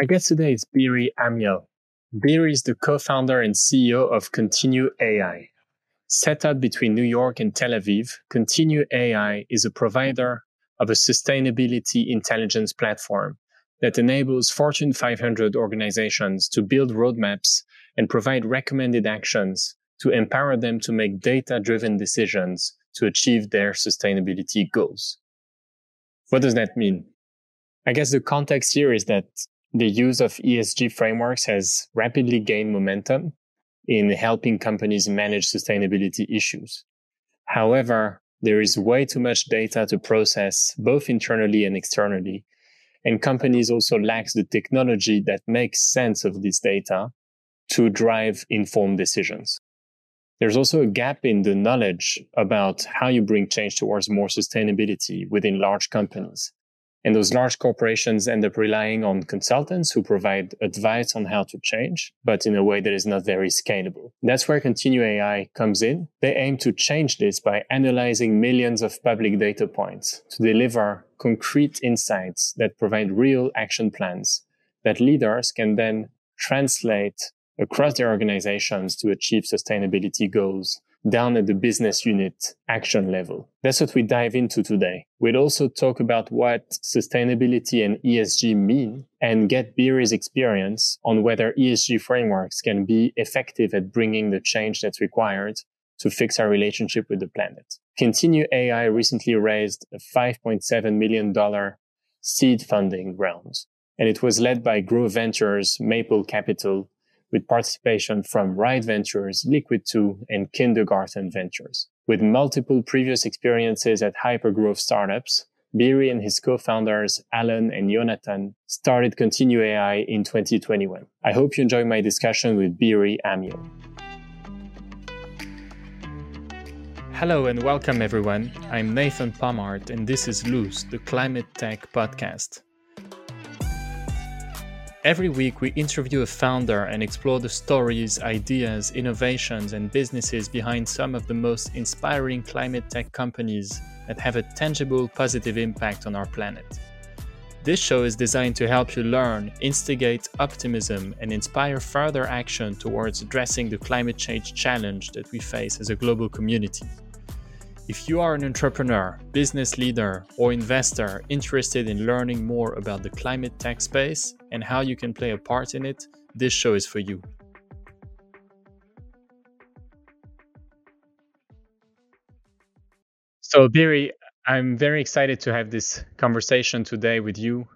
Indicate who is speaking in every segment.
Speaker 1: My guest today is Beeri Amiel. Beeri is the co-founder and CEO of Continue AI. Set up between New York and Tel Aviv, Continue AI is a provider of a sustainability intelligence platform that enables Fortune 500 organizations to build roadmaps and provide recommended actions to empower them to make data driven decisions to achieve their sustainability goals. What does that mean? I guess the context here is that the use of ESG frameworks has rapidly gained momentum in helping companies manage sustainability issues. However, there is way too much data to process both internally and externally. And companies also lack the technology that makes sense of this data to drive informed decisions. There's also a gap in the knowledge about how you bring change towards more sustainability within large companies. And those large corporations end up relying on consultants who provide advice on how to change, but in a way that is not very scalable. That's where Continue AI comes in. They aim to change this by analyzing millions of public data points to deliver concrete insights that provide real action plans that leaders can then translate across their organizations to achieve sustainability goals down at the business unit action level. That's what we dive into today. We'll also talk about what sustainability and ESG mean and get Beeri's experience on whether ESG frameworks can be effective at bringing the change that's required to fix our relationship with the planet. Continue AI recently raised a $5.7 million seed funding round, and it was led by Grove Ventures, Maple Capital, with participation from Ride Ventures, Liquid 2, and Kindergarten Ventures. With multiple previous experiences at hypergrowth startups, Beeri and his co-founders, Alon and Jonathan, started Continue AI in 2021. I hope you enjoy my discussion with Beeri Amiel. Hello and welcome everyone. I'm Nathan Pomart and this is Loose, the Climate Tech Podcast. Every week, we interview a founder and explore the stories, ideas, innovations, and businesses behind some of the most inspiring climate tech companies that have a tangible positive impact on our planet. This show is designed to help you learn, instigate optimism, and inspire further action towards addressing the climate change challenge that we face as a global community. If you are an entrepreneur, business leader, or investor interested in learning more about the climate tech space and how you can play a part in it, this show is for you. So, Beeri, I'm very excited to have this conversation today with you.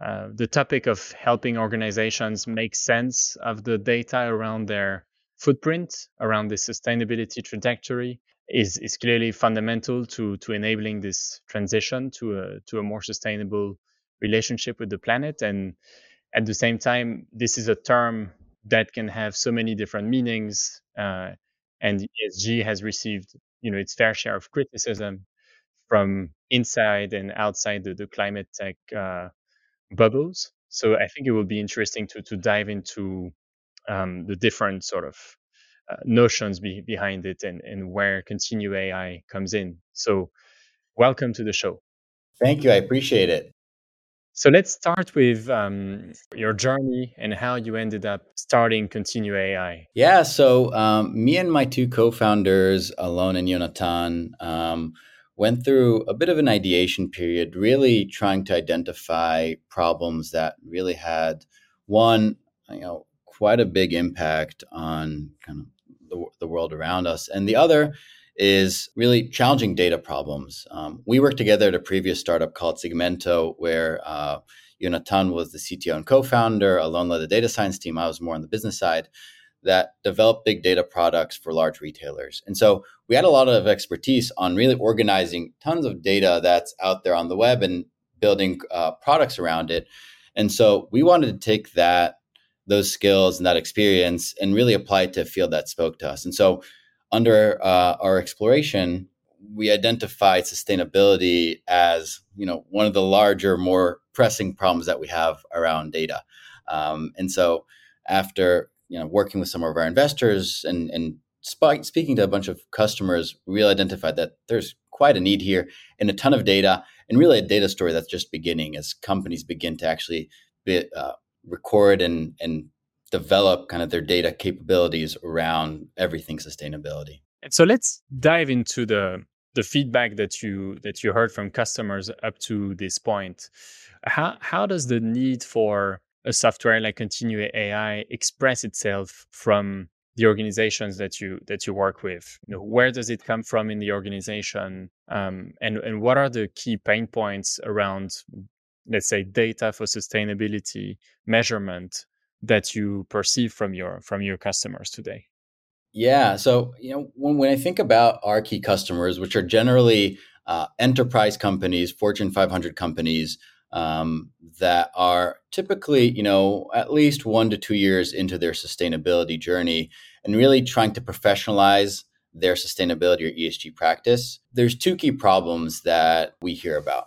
Speaker 1: Uh, the topic of helping organizations make sense of the data around their footprint, around the sustainability trajectory, is is clearly fundamental to to enabling this transition to a to a more sustainable relationship with the planet. And at the same time this is a term that can have so many different meanings uh, and ESG has received you know its fair share of criticism from inside and outside the, the climate tech uh, bubbles. So I think it will be interesting to to dive into um, the different sort of uh, notions be, behind it and, and where continue AI comes in. So, welcome to the show.
Speaker 2: Thank you. I appreciate it.
Speaker 1: So, let's start with um, your journey and how you ended up starting Continue AI.
Speaker 2: Yeah. So, um, me and my two co founders, Alon and Yonatan, um, went through a bit of an ideation period, really trying to identify problems that really had one, you know, quite a big impact on kind of the, the world around us. And the other is really challenging data problems. Um, we worked together at a previous startup called Segmento, where uh, Jonathan was the CTO and co-founder. Alon led the data science team. I was more on the business side that developed big data products for large retailers. And so we had a lot of expertise on really organizing tons of data that's out there on the web and building uh, products around it. And so we wanted to take that those skills and that experience and really apply it to a field that spoke to us. And so, under uh, our exploration, we identified sustainability as you know one of the larger, more pressing problems that we have around data. Um, and so, after you know working with some of our investors and and sp- speaking to a bunch of customers, we really identified that there's quite a need here and a ton of data, and really a data story that's just beginning as companies begin to actually be, uh, record and and develop kind of their data capabilities around everything sustainability.
Speaker 1: And so let's dive into the the feedback that you that you heard from customers up to this point. How how does the need for a software like Continue AI express itself from the organizations that you that you work with? You know, where does it come from in the organization, um, and and what are the key pain points around, let's say, data for sustainability measurement that you perceive from your from your customers today?
Speaker 2: Yeah, so you know when when I think about our key customers, which are generally uh, enterprise companies, Fortune 500 companies um, that are typically, you know, at least one to two years into their sustainability journey and really trying to professionalize their sustainability or ESG practice. There's two key problems that we hear about.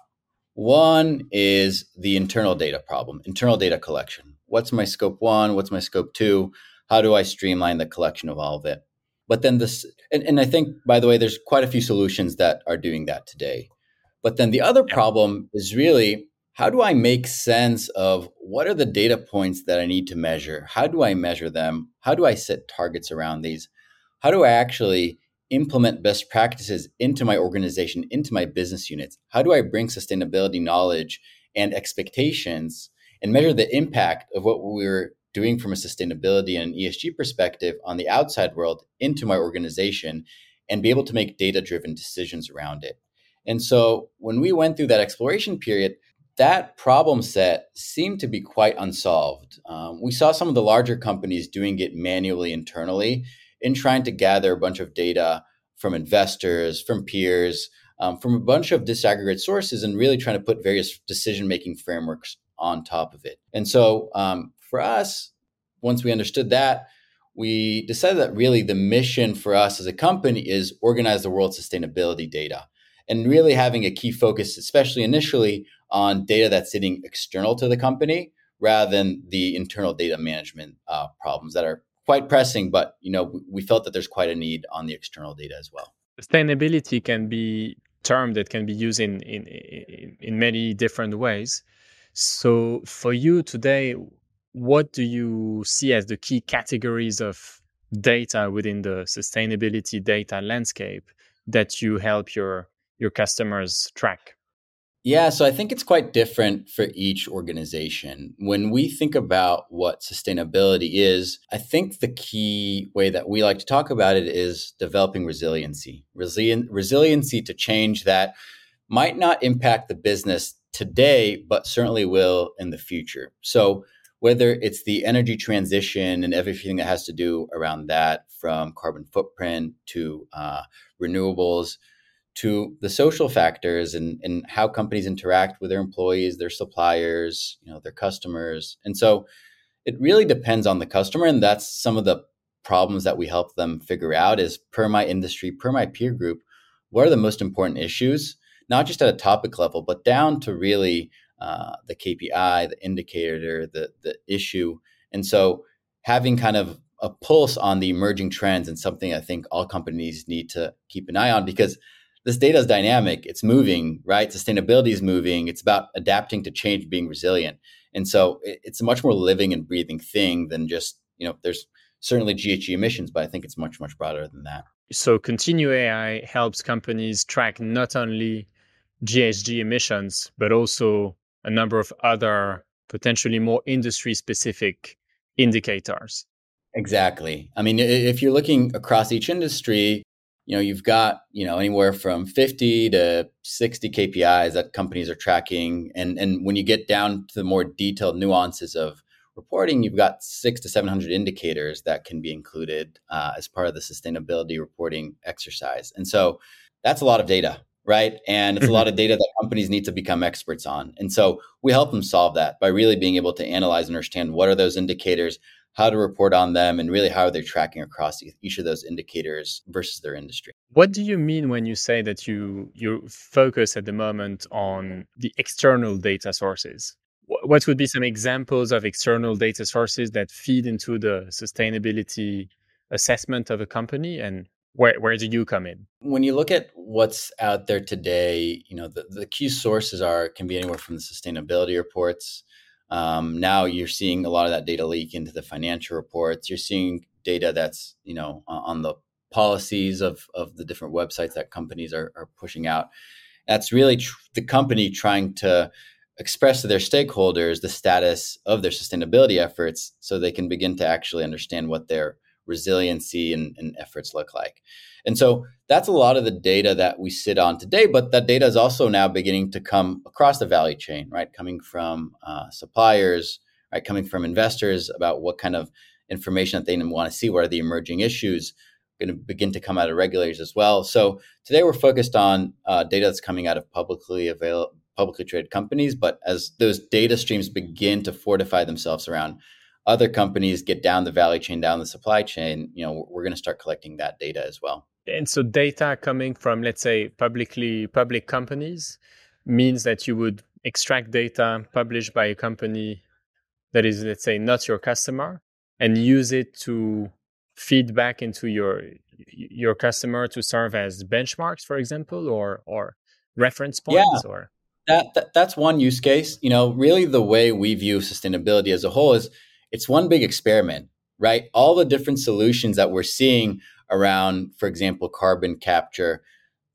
Speaker 2: One is the internal data problem, internal data collection. What's my scope one? What's my scope two? How do I streamline the collection of all of it? But then this, and, and I think, by the way, there's quite a few solutions that are doing that today. But then the other problem is really how do I make sense of what are the data points that I need to measure? How do I measure them? How do I set targets around these? How do I actually implement best practices into my organization, into my business units? How do I bring sustainability knowledge and expectations and measure the impact of what we're doing from a sustainability and ESG perspective on the outside world into my organization and be able to make data driven decisions around it? And so when we went through that exploration period, that problem set seemed to be quite unsolved. Um, we saw some of the larger companies doing it manually internally in trying to gather a bunch of data from investors, from peers, um, from a bunch of disaggregate sources, and really trying to put various decision making frameworks on top of it. And so um, for us, once we understood that, we decided that really the mission for us as a company is organize the world's sustainability data and really having a key focus, especially initially, on data that's sitting external to the company rather than the internal data management uh, problems that are quite pressing. But you know, we felt that there's quite a need on the external data as well.
Speaker 1: Sustainability can be term that can be used in in in, in many different ways. So for you today, what do you see as the key categories of data within the sustainability data landscape that you help your your customers track?
Speaker 2: Yeah, so I think it's quite different for each organization. When we think about what sustainability is, I think the key way that we like to talk about it is developing resiliency. Resilient, resiliency to change that might not impact the business today, but certainly will in the future. So, whether it's the energy transition and everything that has to do around that, from carbon footprint to uh, renewables, to the social factors and, and how companies interact with their employees, their suppliers, you know, their customers. And so it really depends on the customer. And that's some of the problems that we help them figure out is per my industry, per my peer group, what are the most important issues, not just at a topic level, but down to really uh, the KPI, the indicator, the the issue. And so having kind of a pulse on the emerging trends and something I think all companies need to keep an eye on because this data is dynamic it's moving right? Sustainability is moving. It's about adapting to change being resilient. And so it's a much more living and breathing thing than just you know there's certainly ghg emissions but i think it's much much broader than that.
Speaker 1: So continue ai helps companies track not only ghg emissions but also a number of other potentially more industry specific indicators.
Speaker 2: Exactly. I mean if you're looking across each industry you know you've got you know anywhere from 50 to 60 KPIs that companies are tracking. And and when you get down to the more detailed nuances of reporting you've got 6 to 700 indicators that can be included uh, as part of the sustainability reporting exercise. And so that's a lot of data right? And it's a lot of data that companies need to become experts on. And so we help them solve that by really being able to analyze and understand what are those indicators how to report on them, and really how they're tracking across each of those indicators versus their industry.
Speaker 1: What do you mean when you say that you you focus at the moment on the external data sources? What would be some examples of external data sources that feed into the sustainability assessment of a company and where, where do you come in?
Speaker 2: When you look at what's out there today, you know, the, the key sources are can be anywhere from the sustainability reports Um, now you're seeing a lot of that data leak into the financial reports. You're seeing data that's you know on the policies of of the different websites that companies are, are pushing out. That's really tr- the company trying to express to their stakeholders the status of their sustainability efforts so they can begin to actually understand what their resiliency and, and, efforts look like. And so that's a lot of the data that we sit on today, but that data is also now beginning to come across the value chain, right? Coming from uh, suppliers, right? Coming from investors about what kind of information that they want to see, what are the emerging issues, going to begin to come out of regulators as well. So today we're focused on uh, data that's coming out of publicly available publicly traded companies. But as those data streams begin to fortify themselves around other companies, get down the value chain, down the supply chain, you know, we're going to start collecting that data as well.
Speaker 1: And so data coming from, let's say, publicly public companies means that you would extract data published by a company that is, let's say, not your customer and use it to feed back into your your customer to serve as benchmarks, for example, or or reference points
Speaker 2: yeah.
Speaker 1: or
Speaker 2: that, that that's one use case. You know, really the way we view sustainability as a whole is it's one big experiment, right? All the different solutions that we're seeing around, for example, carbon capture,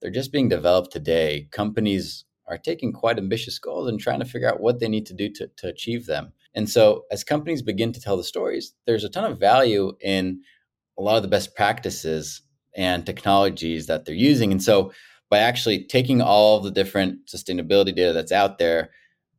Speaker 2: they're just being developed today. Companies are taking quite ambitious goals and trying to figure out what they need to do to, to achieve them. And so, as companies begin to tell the stories, there's a ton of value in a lot of the best practices and technologies that they're using. And so, by actually taking all the different sustainability data that's out there,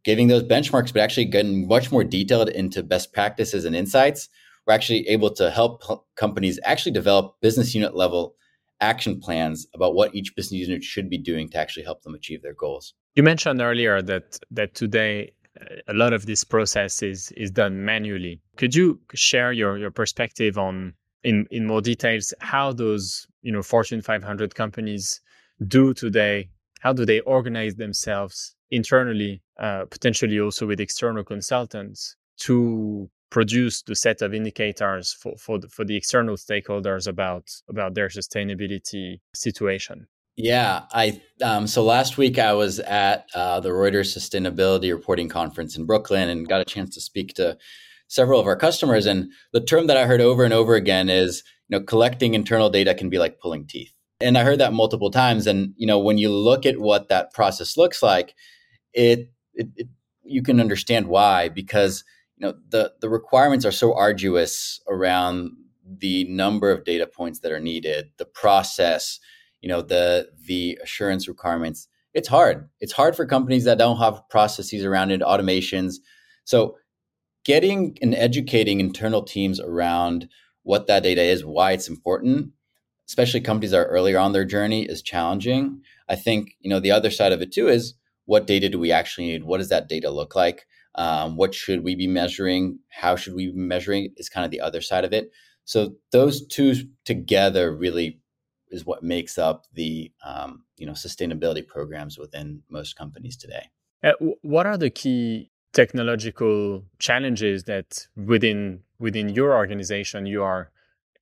Speaker 2: giving those benchmarks, but actually getting much more detailed into best practices and insights, we're actually able to help companies actually develop business unit level action plans about what each business unit should be doing to actually help them achieve their goals.
Speaker 1: You mentioned earlier that that today uh, a lot of this process is is done manually. Could you share your your perspective on in in more details how those you know Fortune 500 companies do today? How do they organize themselves internally, uh, potentially also with external consultants, to produce the set of indicators for for the, for the external stakeholders about about their sustainability situation?
Speaker 2: Yeah, I um, so last week I was at uh, the Reuters Sustainability Reporting Conference in Brooklyn and got a chance to speak to several of our customers. And the term that I heard over and over again is, you know, collecting internal data can be like pulling teeth and I heard that multiple times. And you know, when you look at what that process looks like, it, it, it you can understand why because you know the the requirements are so arduous around the number of data points that are needed, the process, you know, the the assurance requirements. It's hard. It's hard for companies that don't have processes around it, automations. So getting and educating internal teams around what that data is, why it's important, especially companies that are earlier on their journey, is challenging. I think you know the other side of it too is what data do we actually need? What does that data look like? Um, what should we be measuring? How should we be measuring? Is kind of the other side of it. So those two together really is what makes up the um, you know sustainability programs within most companies today.
Speaker 1: Uh, what are the key technological challenges that within within your organization you are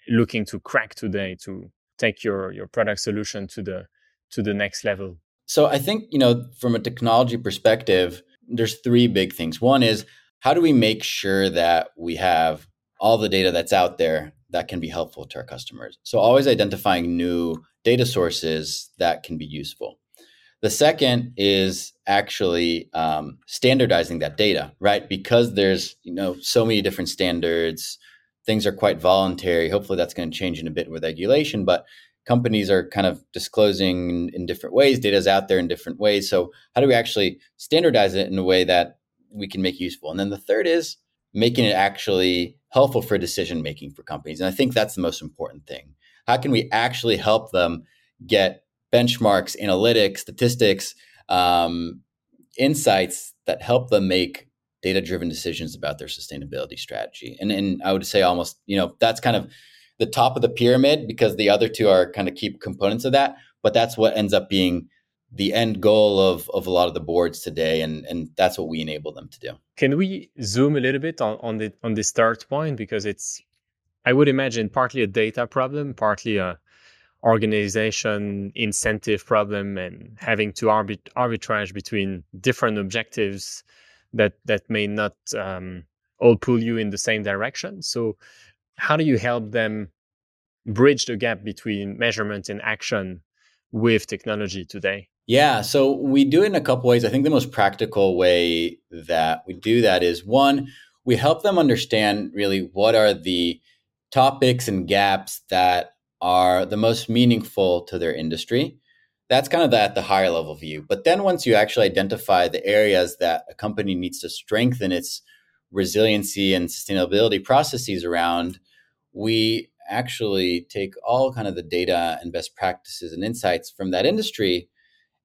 Speaker 1: looking to crack today to take your your product solution to the to the next level?
Speaker 2: So I think, you know, from a technology perspective, there's three big things. One is how do we make sure that we have all the data that's out there that can be helpful to our customers? So always identifying new data sources that can be useful. The second is actually um, standardizing that data, right? Because there's you know so many different standards, things are quite voluntary. Hopefully, that's going to change in a bit with regulation, but companies are kind of disclosing in, in different ways. Data is out there in different ways. So, how do we actually standardize it in a way that we can make useful? And then the third is making it actually helpful for decision making for companies. And I think that's the most important thing. How can we actually help them get benchmarks, analytics, statistics, um, insights that help them make data driven decisions about their sustainability strategy. And, and I would say almost, you know, that's kind of the top of the pyramid because the other two are kind of key components of that. But that's what ends up being the end goal of, of a lot of the boards today. And, and that's what we enable them to do.
Speaker 1: Can we zoom a little bit on, on the on this start point? Because it's I would imagine partly a data problem, partly a organization incentive problem and having to arbit- arbitrage between different objectives that that may not um, all pull you in the same direction. So, how do you help them bridge the gap between measurement and action with technology today?
Speaker 2: Yeah, so we do it in a couple ways. I think the most practical way that we do that is one, we help them understand really what are the topics and gaps that are the most meaningful to their industry. That's kind of the, at the higher level view. But then once you actually identify the areas that a company needs to strengthen its resiliency and sustainability processes around, we actually take all kind of the data and best practices and insights from that industry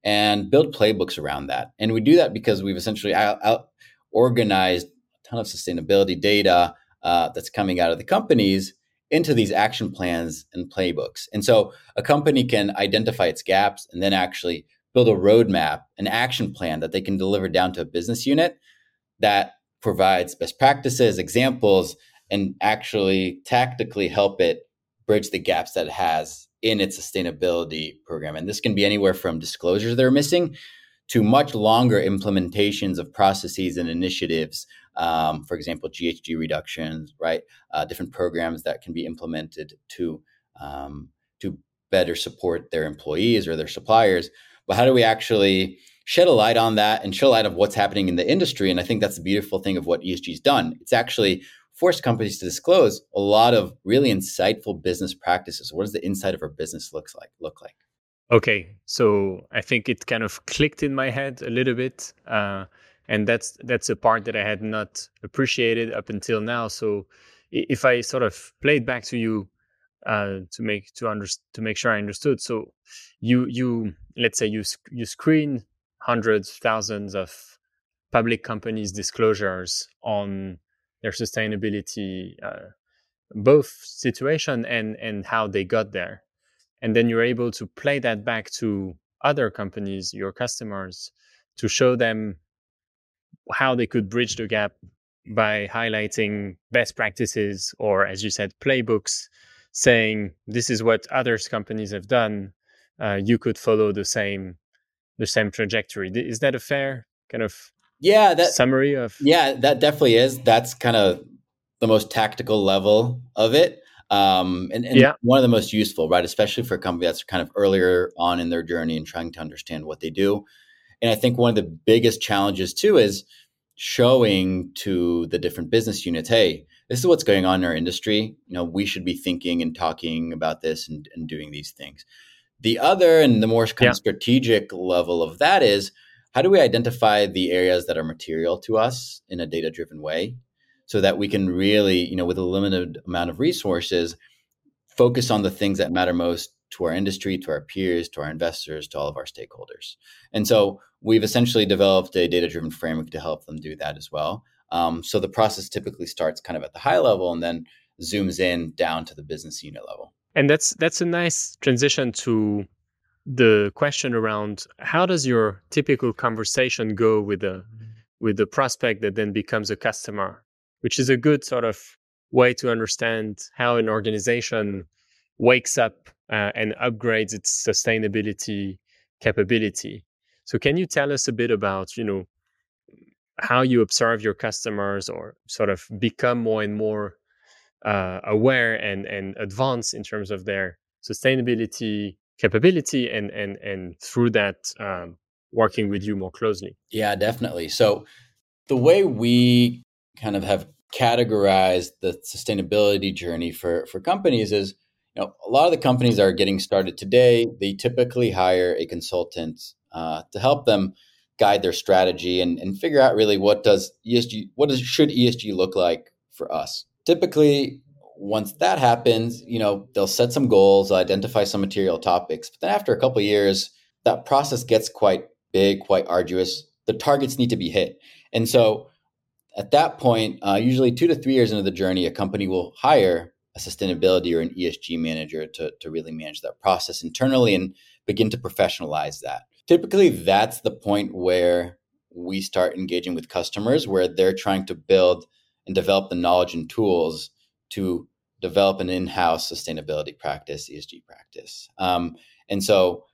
Speaker 2: and build playbooks around that. And we do that because we've essentially out, out organized a ton of sustainability data uh, that's coming out of the companies into these action plans and playbooks. And so a company can identify its gaps and then actually build a roadmap, an action plan that they can deliver down to a business unit that provides best practices, examples, and actually tactically help it bridge the gaps that it has in its sustainability program. And this can be anywhere from disclosures that are missing to much longer implementations of processes and initiatives. Um, for example, GHG reductions, right? Uh, different programs that can be implemented to um, to better support their employees or their suppliers. But how do we actually shed a light on that and shed a light of what's happening in the industry? And I think that's the beautiful thing of what ESG's done. It's actually forced companies to disclose a lot of really insightful business practices. What does the inside of our business looks like look like?
Speaker 1: Okay, so I think it kind of clicked in my head a little bit, uh, and that's that's a part that I had not appreciated up until now. So if I sort of played back to you uh, to make to under, to make sure I understood, so you you let's say you you screen hundreds thousands of public companies disclosures on their sustainability uh, both situation and and how they got there. And then you're able to play that back to other companies your customers to show them how they could bridge the gap by highlighting best practices or as you said playbooks saying this is what other companies have done. Uh, you could follow the same the same trajectory. Is that a fair kind of
Speaker 2: yeah that
Speaker 1: summary of
Speaker 2: yeah that definitely is that's kind of the most tactical level of it um, and, and yeah. one of the most useful right especially for a company that's kind of earlier on in their journey and trying to understand what they do and i think one of the biggest challenges too is showing to the different business units hey this is what's going on in our industry you know we should be thinking and talking about this and, and doing these things the other and the more kind yeah. of strategic level of that is how do we identify the areas that are material to us in a data driven way so that we can really you know with a limited amount of resources focus on the things that matter most to our industry to our peers to our investors to all of our stakeholders? And so we've essentially developed a data driven framework to help them do that as well. Um, so the process typically starts kind of at the high level and then zooms in down to the business unit level.
Speaker 1: And that's that's a nice transition to the question around how does your typical conversation go with the with the prospect that then becomes a customer which is a good sort of way to understand how an organization wakes up uh, and upgrades its sustainability capability. So can you tell us a bit about you know how you observe your customers or sort of become more and more uh, aware and and advanced in terms of their sustainability capability and and and through that um, working with you more closely.
Speaker 2: Yeah definitely. So the way we kind of have categorized the sustainability journey for for companies is you know a lot of the companies are getting started today they typically hire a consultant uh, to help them guide their strategy and, and figure out really what does esg what does should esg look like for us. Typically once that happens, you know, they'll set some goals, identify some material topics. But then after a couple years, that process gets quite big, quite arduous. The targets need to be hit. And so at that point, uh, usually two to three years into the journey, a company will hire a sustainability or an ESG manager to, to really manage that process internally and begin to professionalize that. Typically, that's the point where we start engaging with customers, where they're trying to build and develop the knowledge and tools to develop an in-house sustainability practice, ESG practice. Um, and so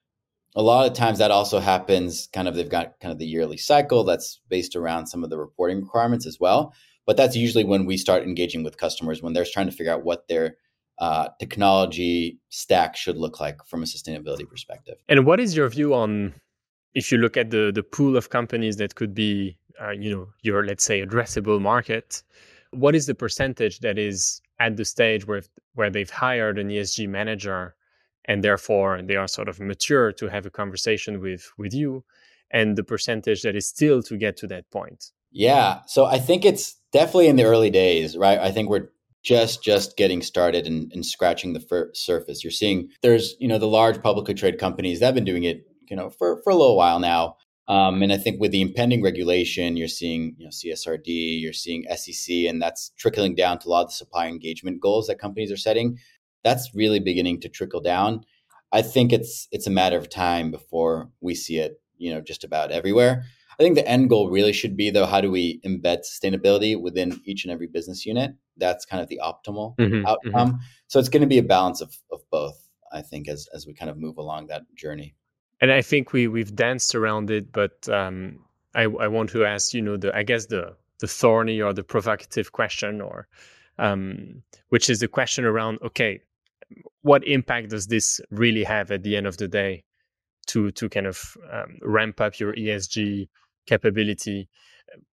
Speaker 2: a lot of times that also happens kind of they've got kind of the yearly cycle that's based around some of the reporting requirements as well but that's usually when we start engaging with customers when they're trying to figure out what their uh, technology stack should look like from a sustainability perspective
Speaker 1: and what is your view on if you look at the the pool of companies that could be uh, you know your let's say addressable market what is the percentage that is at the stage where where they've hired an ESG manager and therefore they are sort of mature to have a conversation with with you and the percentage that is still to get to that point?
Speaker 2: Yeah. So i think it's definitely in the early days right? I think we're just just getting started and, and scratching the fir- surface. You're seeing there's you know the large publicly traded companies that have been doing it you know for, for a little while now um, and I think with the impending regulation, you're seeing you know, CSRD, you're seeing SEC, and that's trickling down to a lot of the supply engagement goals that companies are setting that's really beginning to trickle down. I think it's it's a matter of time before we see it, you know, just about everywhere. I think the end goal really should be though, how do we embed sustainability within each and every business unit? That's kind of the optimal mm-hmm, mm-hmm. outcome. Mm-hmm. So it's going to be a balance of, of both, I think, as as we kind of move along that journey.
Speaker 1: And I think we we've danced around it, but um, I I want to ask, you know, the I guess the the thorny or the provocative question, or um, which is the question around, okay, what impact does this really have at the end of the day to to kind of um, ramp up your ESG capability?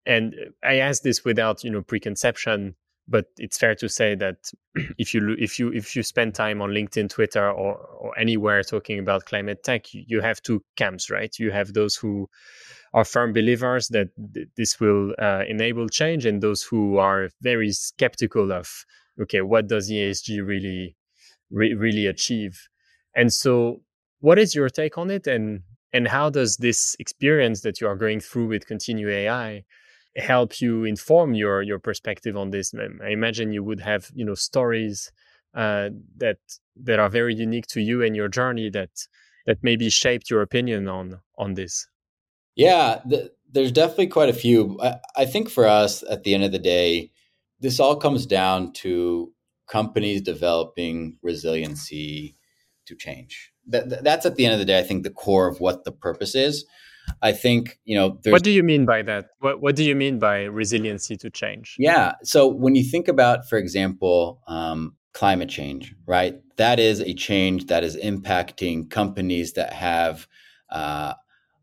Speaker 1: And I ask this without you know preconception, but it's fair to say that if you if you if you spend time on LinkedIn, Twitter, or or anywhere talking about climate tech, you, have two camps, right? You have those who are firm believers that th- this will uh, enable change, and those who are very skeptical of okay, what does ESG really re- really achieve. And so, what is your take on it, and and how does this experience that you are going through with Continue AI help you inform your your perspective on this? I imagine you would have you know stories uh, that that are very unique to you and your journey that that maybe shaped your opinion on on this.
Speaker 2: Yeah, the, there's definitely quite a few. I, I think for us, at the end of the day, this all comes down to companies developing resiliency to change. That, that's at the end of the day, I think the core of what the purpose is. I think you know.
Speaker 1: what do you mean by that? What What do you mean by resiliency to change?
Speaker 2: Yeah. So when you think about, for example, um, climate change, right? That is a change that is impacting companies that have uh,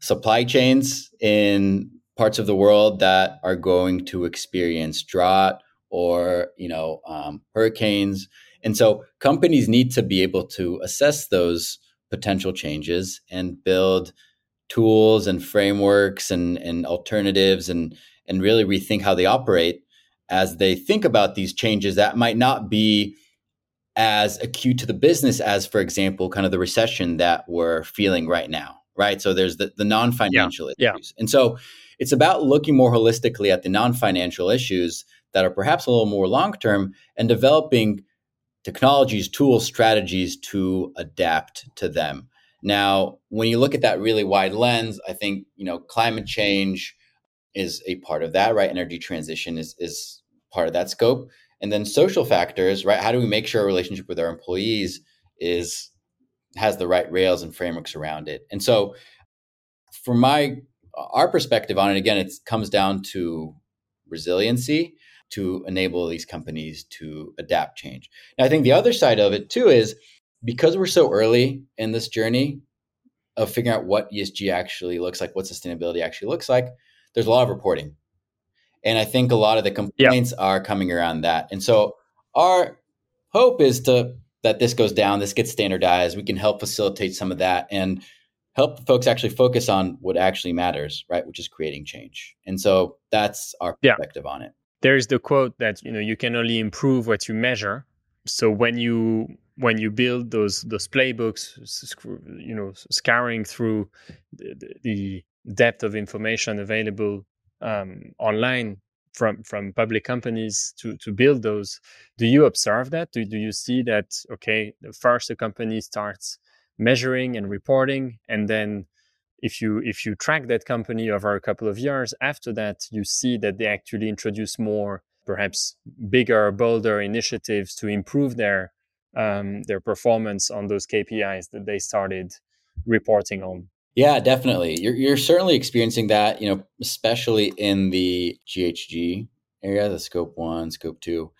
Speaker 2: supply chains in parts of the world that are going to experience drought or you know um, hurricanes and so companies need to be able to assess those potential changes and build tools and frameworks and, and alternatives and and really rethink how they operate as they think about these changes that might not be as acute to the business as for example kind of the recession that we're feeling right now right so there's the, the non-financial
Speaker 1: yeah.
Speaker 2: issues yeah. and so it's about looking more holistically at the non-financial issues that are perhaps a little more long term and developing technologies, tools, strategies to adapt to them. Now, when you look at that really wide lens, I think you know climate change is a part of that, right? Energy transition is is part of that scope, and then social factors, right? How do we make sure our relationship with our employees is has the right rails and frameworks around it? And so, from my our perspective on it, again, it comes down to resiliency to enable these companies to adapt change. Now, I think the other side of it too is because we're so early in this journey of figuring out what ESG actually looks like, what sustainability actually looks like, there's a lot of reporting. And I think a lot of the complaints yeah. are coming around that. And so our hope is to that this goes down, this gets standardized, we can help facilitate some of that and help folks actually focus on what actually matters, right? Which is creating change. And so that's our perspective yeah. on it
Speaker 1: there's the quote that you know you can only improve what you measure so when you when you build those those playbooks you know scouring through the, the depth of information available um, online from from public companies to to build those do you observe that? Do, do you see that okay first the company starts measuring and reporting and then if you if you track that company over a couple of years after that you see that they actually introduce more perhaps bigger bolder initiatives to improve their um, their performance on those kpis that they started reporting on?
Speaker 2: Yeah, definitely. You're, you're certainly experiencing that, you know, especially in the GHG area, the scope one, scope two.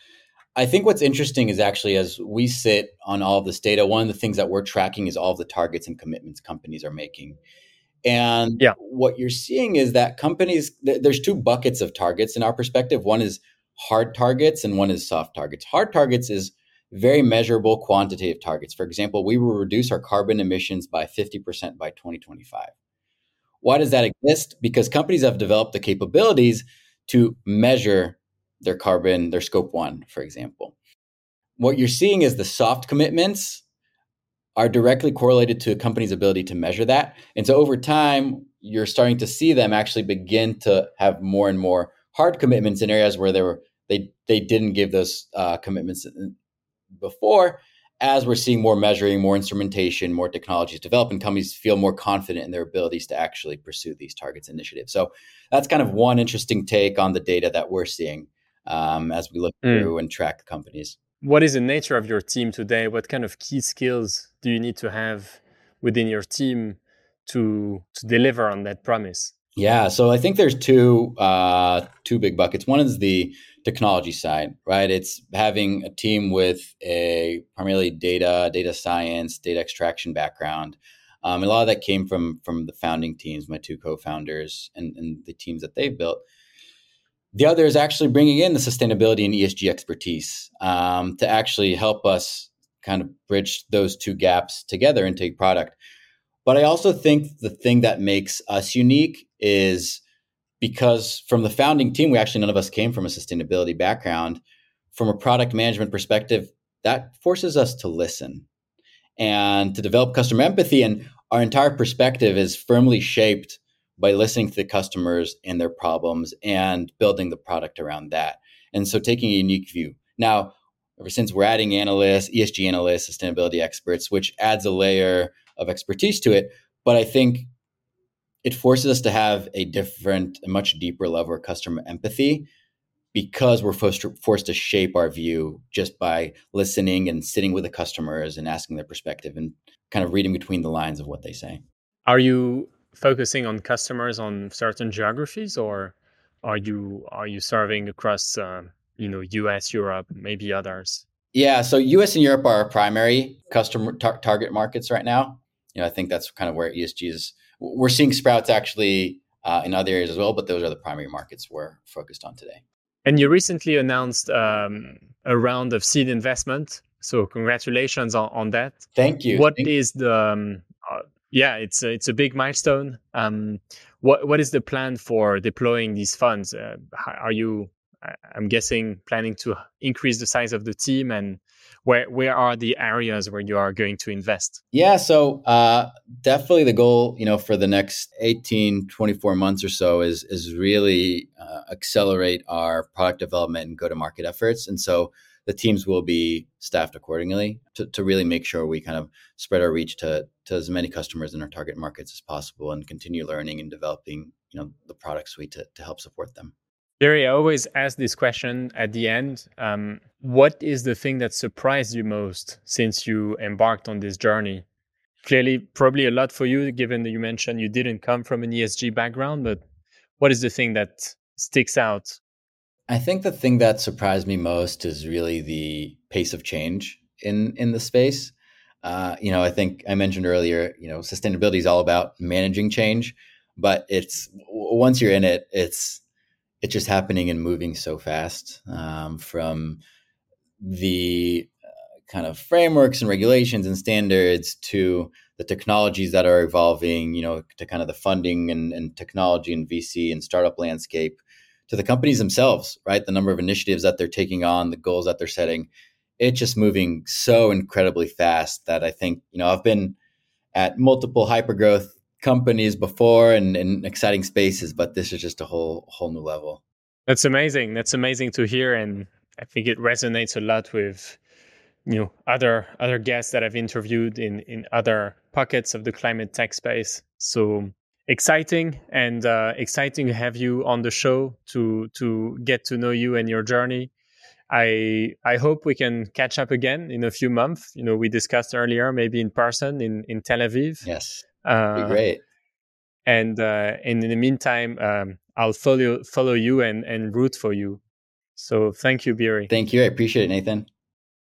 Speaker 2: I think what's interesting is actually as we sit on all of this data, one of the things that we're tracking is all of the targets and commitments companies are making. And yeah. what you're seeing is that companies, th- there's two buckets of targets in our perspective. One is hard targets and one is soft targets. Hard targets is very measurable quantitative targets. For example, we will reduce our carbon emissions by 50% by 2025. Why does that exist? Because companies have developed the capabilities to measure their carbon, their scope one, for example. What you're seeing is the soft commitments are directly correlated to a company's ability to measure that. And so over time, you're starting to see them actually begin to have more and more hard commitments in areas where they were they they didn't give those uh, commitments before. As we're seeing more measuring, more instrumentation, more technologies develop, and companies feel more confident in their abilities to actually pursue these targets initiatives. So that's kind of one interesting take on the data that we're seeing um, as we look mm. through and track companies.
Speaker 1: What is the nature of your team today? What kind of key skills do you need to have within your team to to deliver on that promise?
Speaker 2: Yeah, so I think there's two uh, two big buckets. One is the technology side, right? It's having a team with a primarily data, data science, data extraction background. Um, a lot of that came from from the founding teams, my two co-founders, and, and the teams that they've built. The other is actually bringing in the sustainability and ESG expertise um, to actually help us kind of bridge those two gaps together and take product. But I also think the thing that makes us unique is because from the founding team, we actually none of us came from a sustainability background. From a product management perspective, that forces us to listen and to develop customer empathy. And our entire perspective is firmly shaped by listening to the customers and their problems and building the product around that. And so taking a unique view. Now, ever since we're adding analysts, ESG analysts, sustainability experts, which adds a layer of expertise to it. But I think it forces us to have a different, a much deeper level of customer empathy because we're forced to, forced to shape our view just by listening and sitting with the customers and asking their perspective and kind of reading between the lines of what they say.
Speaker 1: Are you focusing on customers on certain geographies, or are you are you serving across uh, you know U.S., Europe, maybe others?
Speaker 2: Yeah, so U.S. and Europe are our primary customer tar- target markets right now. You know, I think that's kind of where ESG is. We're seeing sprouts actually uh, in other areas as well, but those are the primary markets we're focused on today.
Speaker 1: And you recently announced um, a round of seed investment. So congratulations on, on that.
Speaker 2: Thank you.
Speaker 1: What
Speaker 2: Thank
Speaker 1: is the um, uh, yeah, it's a, it's a big milestone. Um, what what is the plan for deploying these funds? Uh, are you, I'm guessing, planning to increase the size of the team, and where where are the areas where you are going to invest?
Speaker 2: Yeah, so uh, definitely the goal, you know, for the next 18, 24 months or so is is really uh, accelerate our product development and go to market efforts, and so the teams will be staffed accordingly to, to really make sure we kind of spread our reach to, to as many customers in our target markets as possible and continue learning and developing you know the product suite to, to help support them
Speaker 1: Jerry, I always ask this question at the end. Um, what is the thing that surprised you most since you embarked on this journey? Clearly, probably a lot for you, given that you mentioned you didn't come from an ESG background, but what is the thing that sticks out
Speaker 2: I think the thing that surprised me most is really the pace of change in in the space. Uh, you know, I think I mentioned earlier, you know, sustainability is all about managing change, but it's once you're in it, it's it's just happening and moving so fast um, from the uh, kind of frameworks and regulations and standards to the technologies that are evolving, you know, to kind of the funding and, and technology and VC and startup landscape to the companies themselves, right? The number of initiatives that they're taking on, the goals that they're setting, it's just moving so incredibly fast that I think, you know, I've been at multiple hypergrowth companies before and in exciting spaces, but this is just a whole whole new level.
Speaker 1: That's amazing. That's amazing to hear. And I think it resonates a lot with you know other other guests that I've interviewed in in other pockets of the climate tech space. So exciting and uh, exciting to have you on the show to to get to know you and your journey. I I hope we can catch up again in a few months. You know, we discussed earlier, maybe in person in in Tel Aviv.
Speaker 2: Yes. Uh, great.
Speaker 1: And uh, and in the meantime, um, I'll follow follow you and and root for you. So thank you, Beeri.
Speaker 2: Thank you. I appreciate it, Nathan.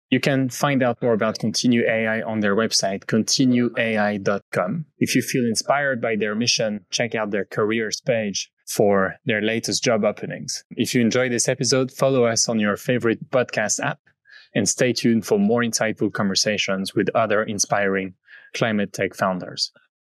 Speaker 1: You can find out more about Continue AI on their website, continueai.com. If you feel inspired by their mission, check out their careers page for their latest job openings. If you enjoyed this episode, follow us on your favorite podcast app and stay tuned for more insightful conversations with other inspiring climate tech founders.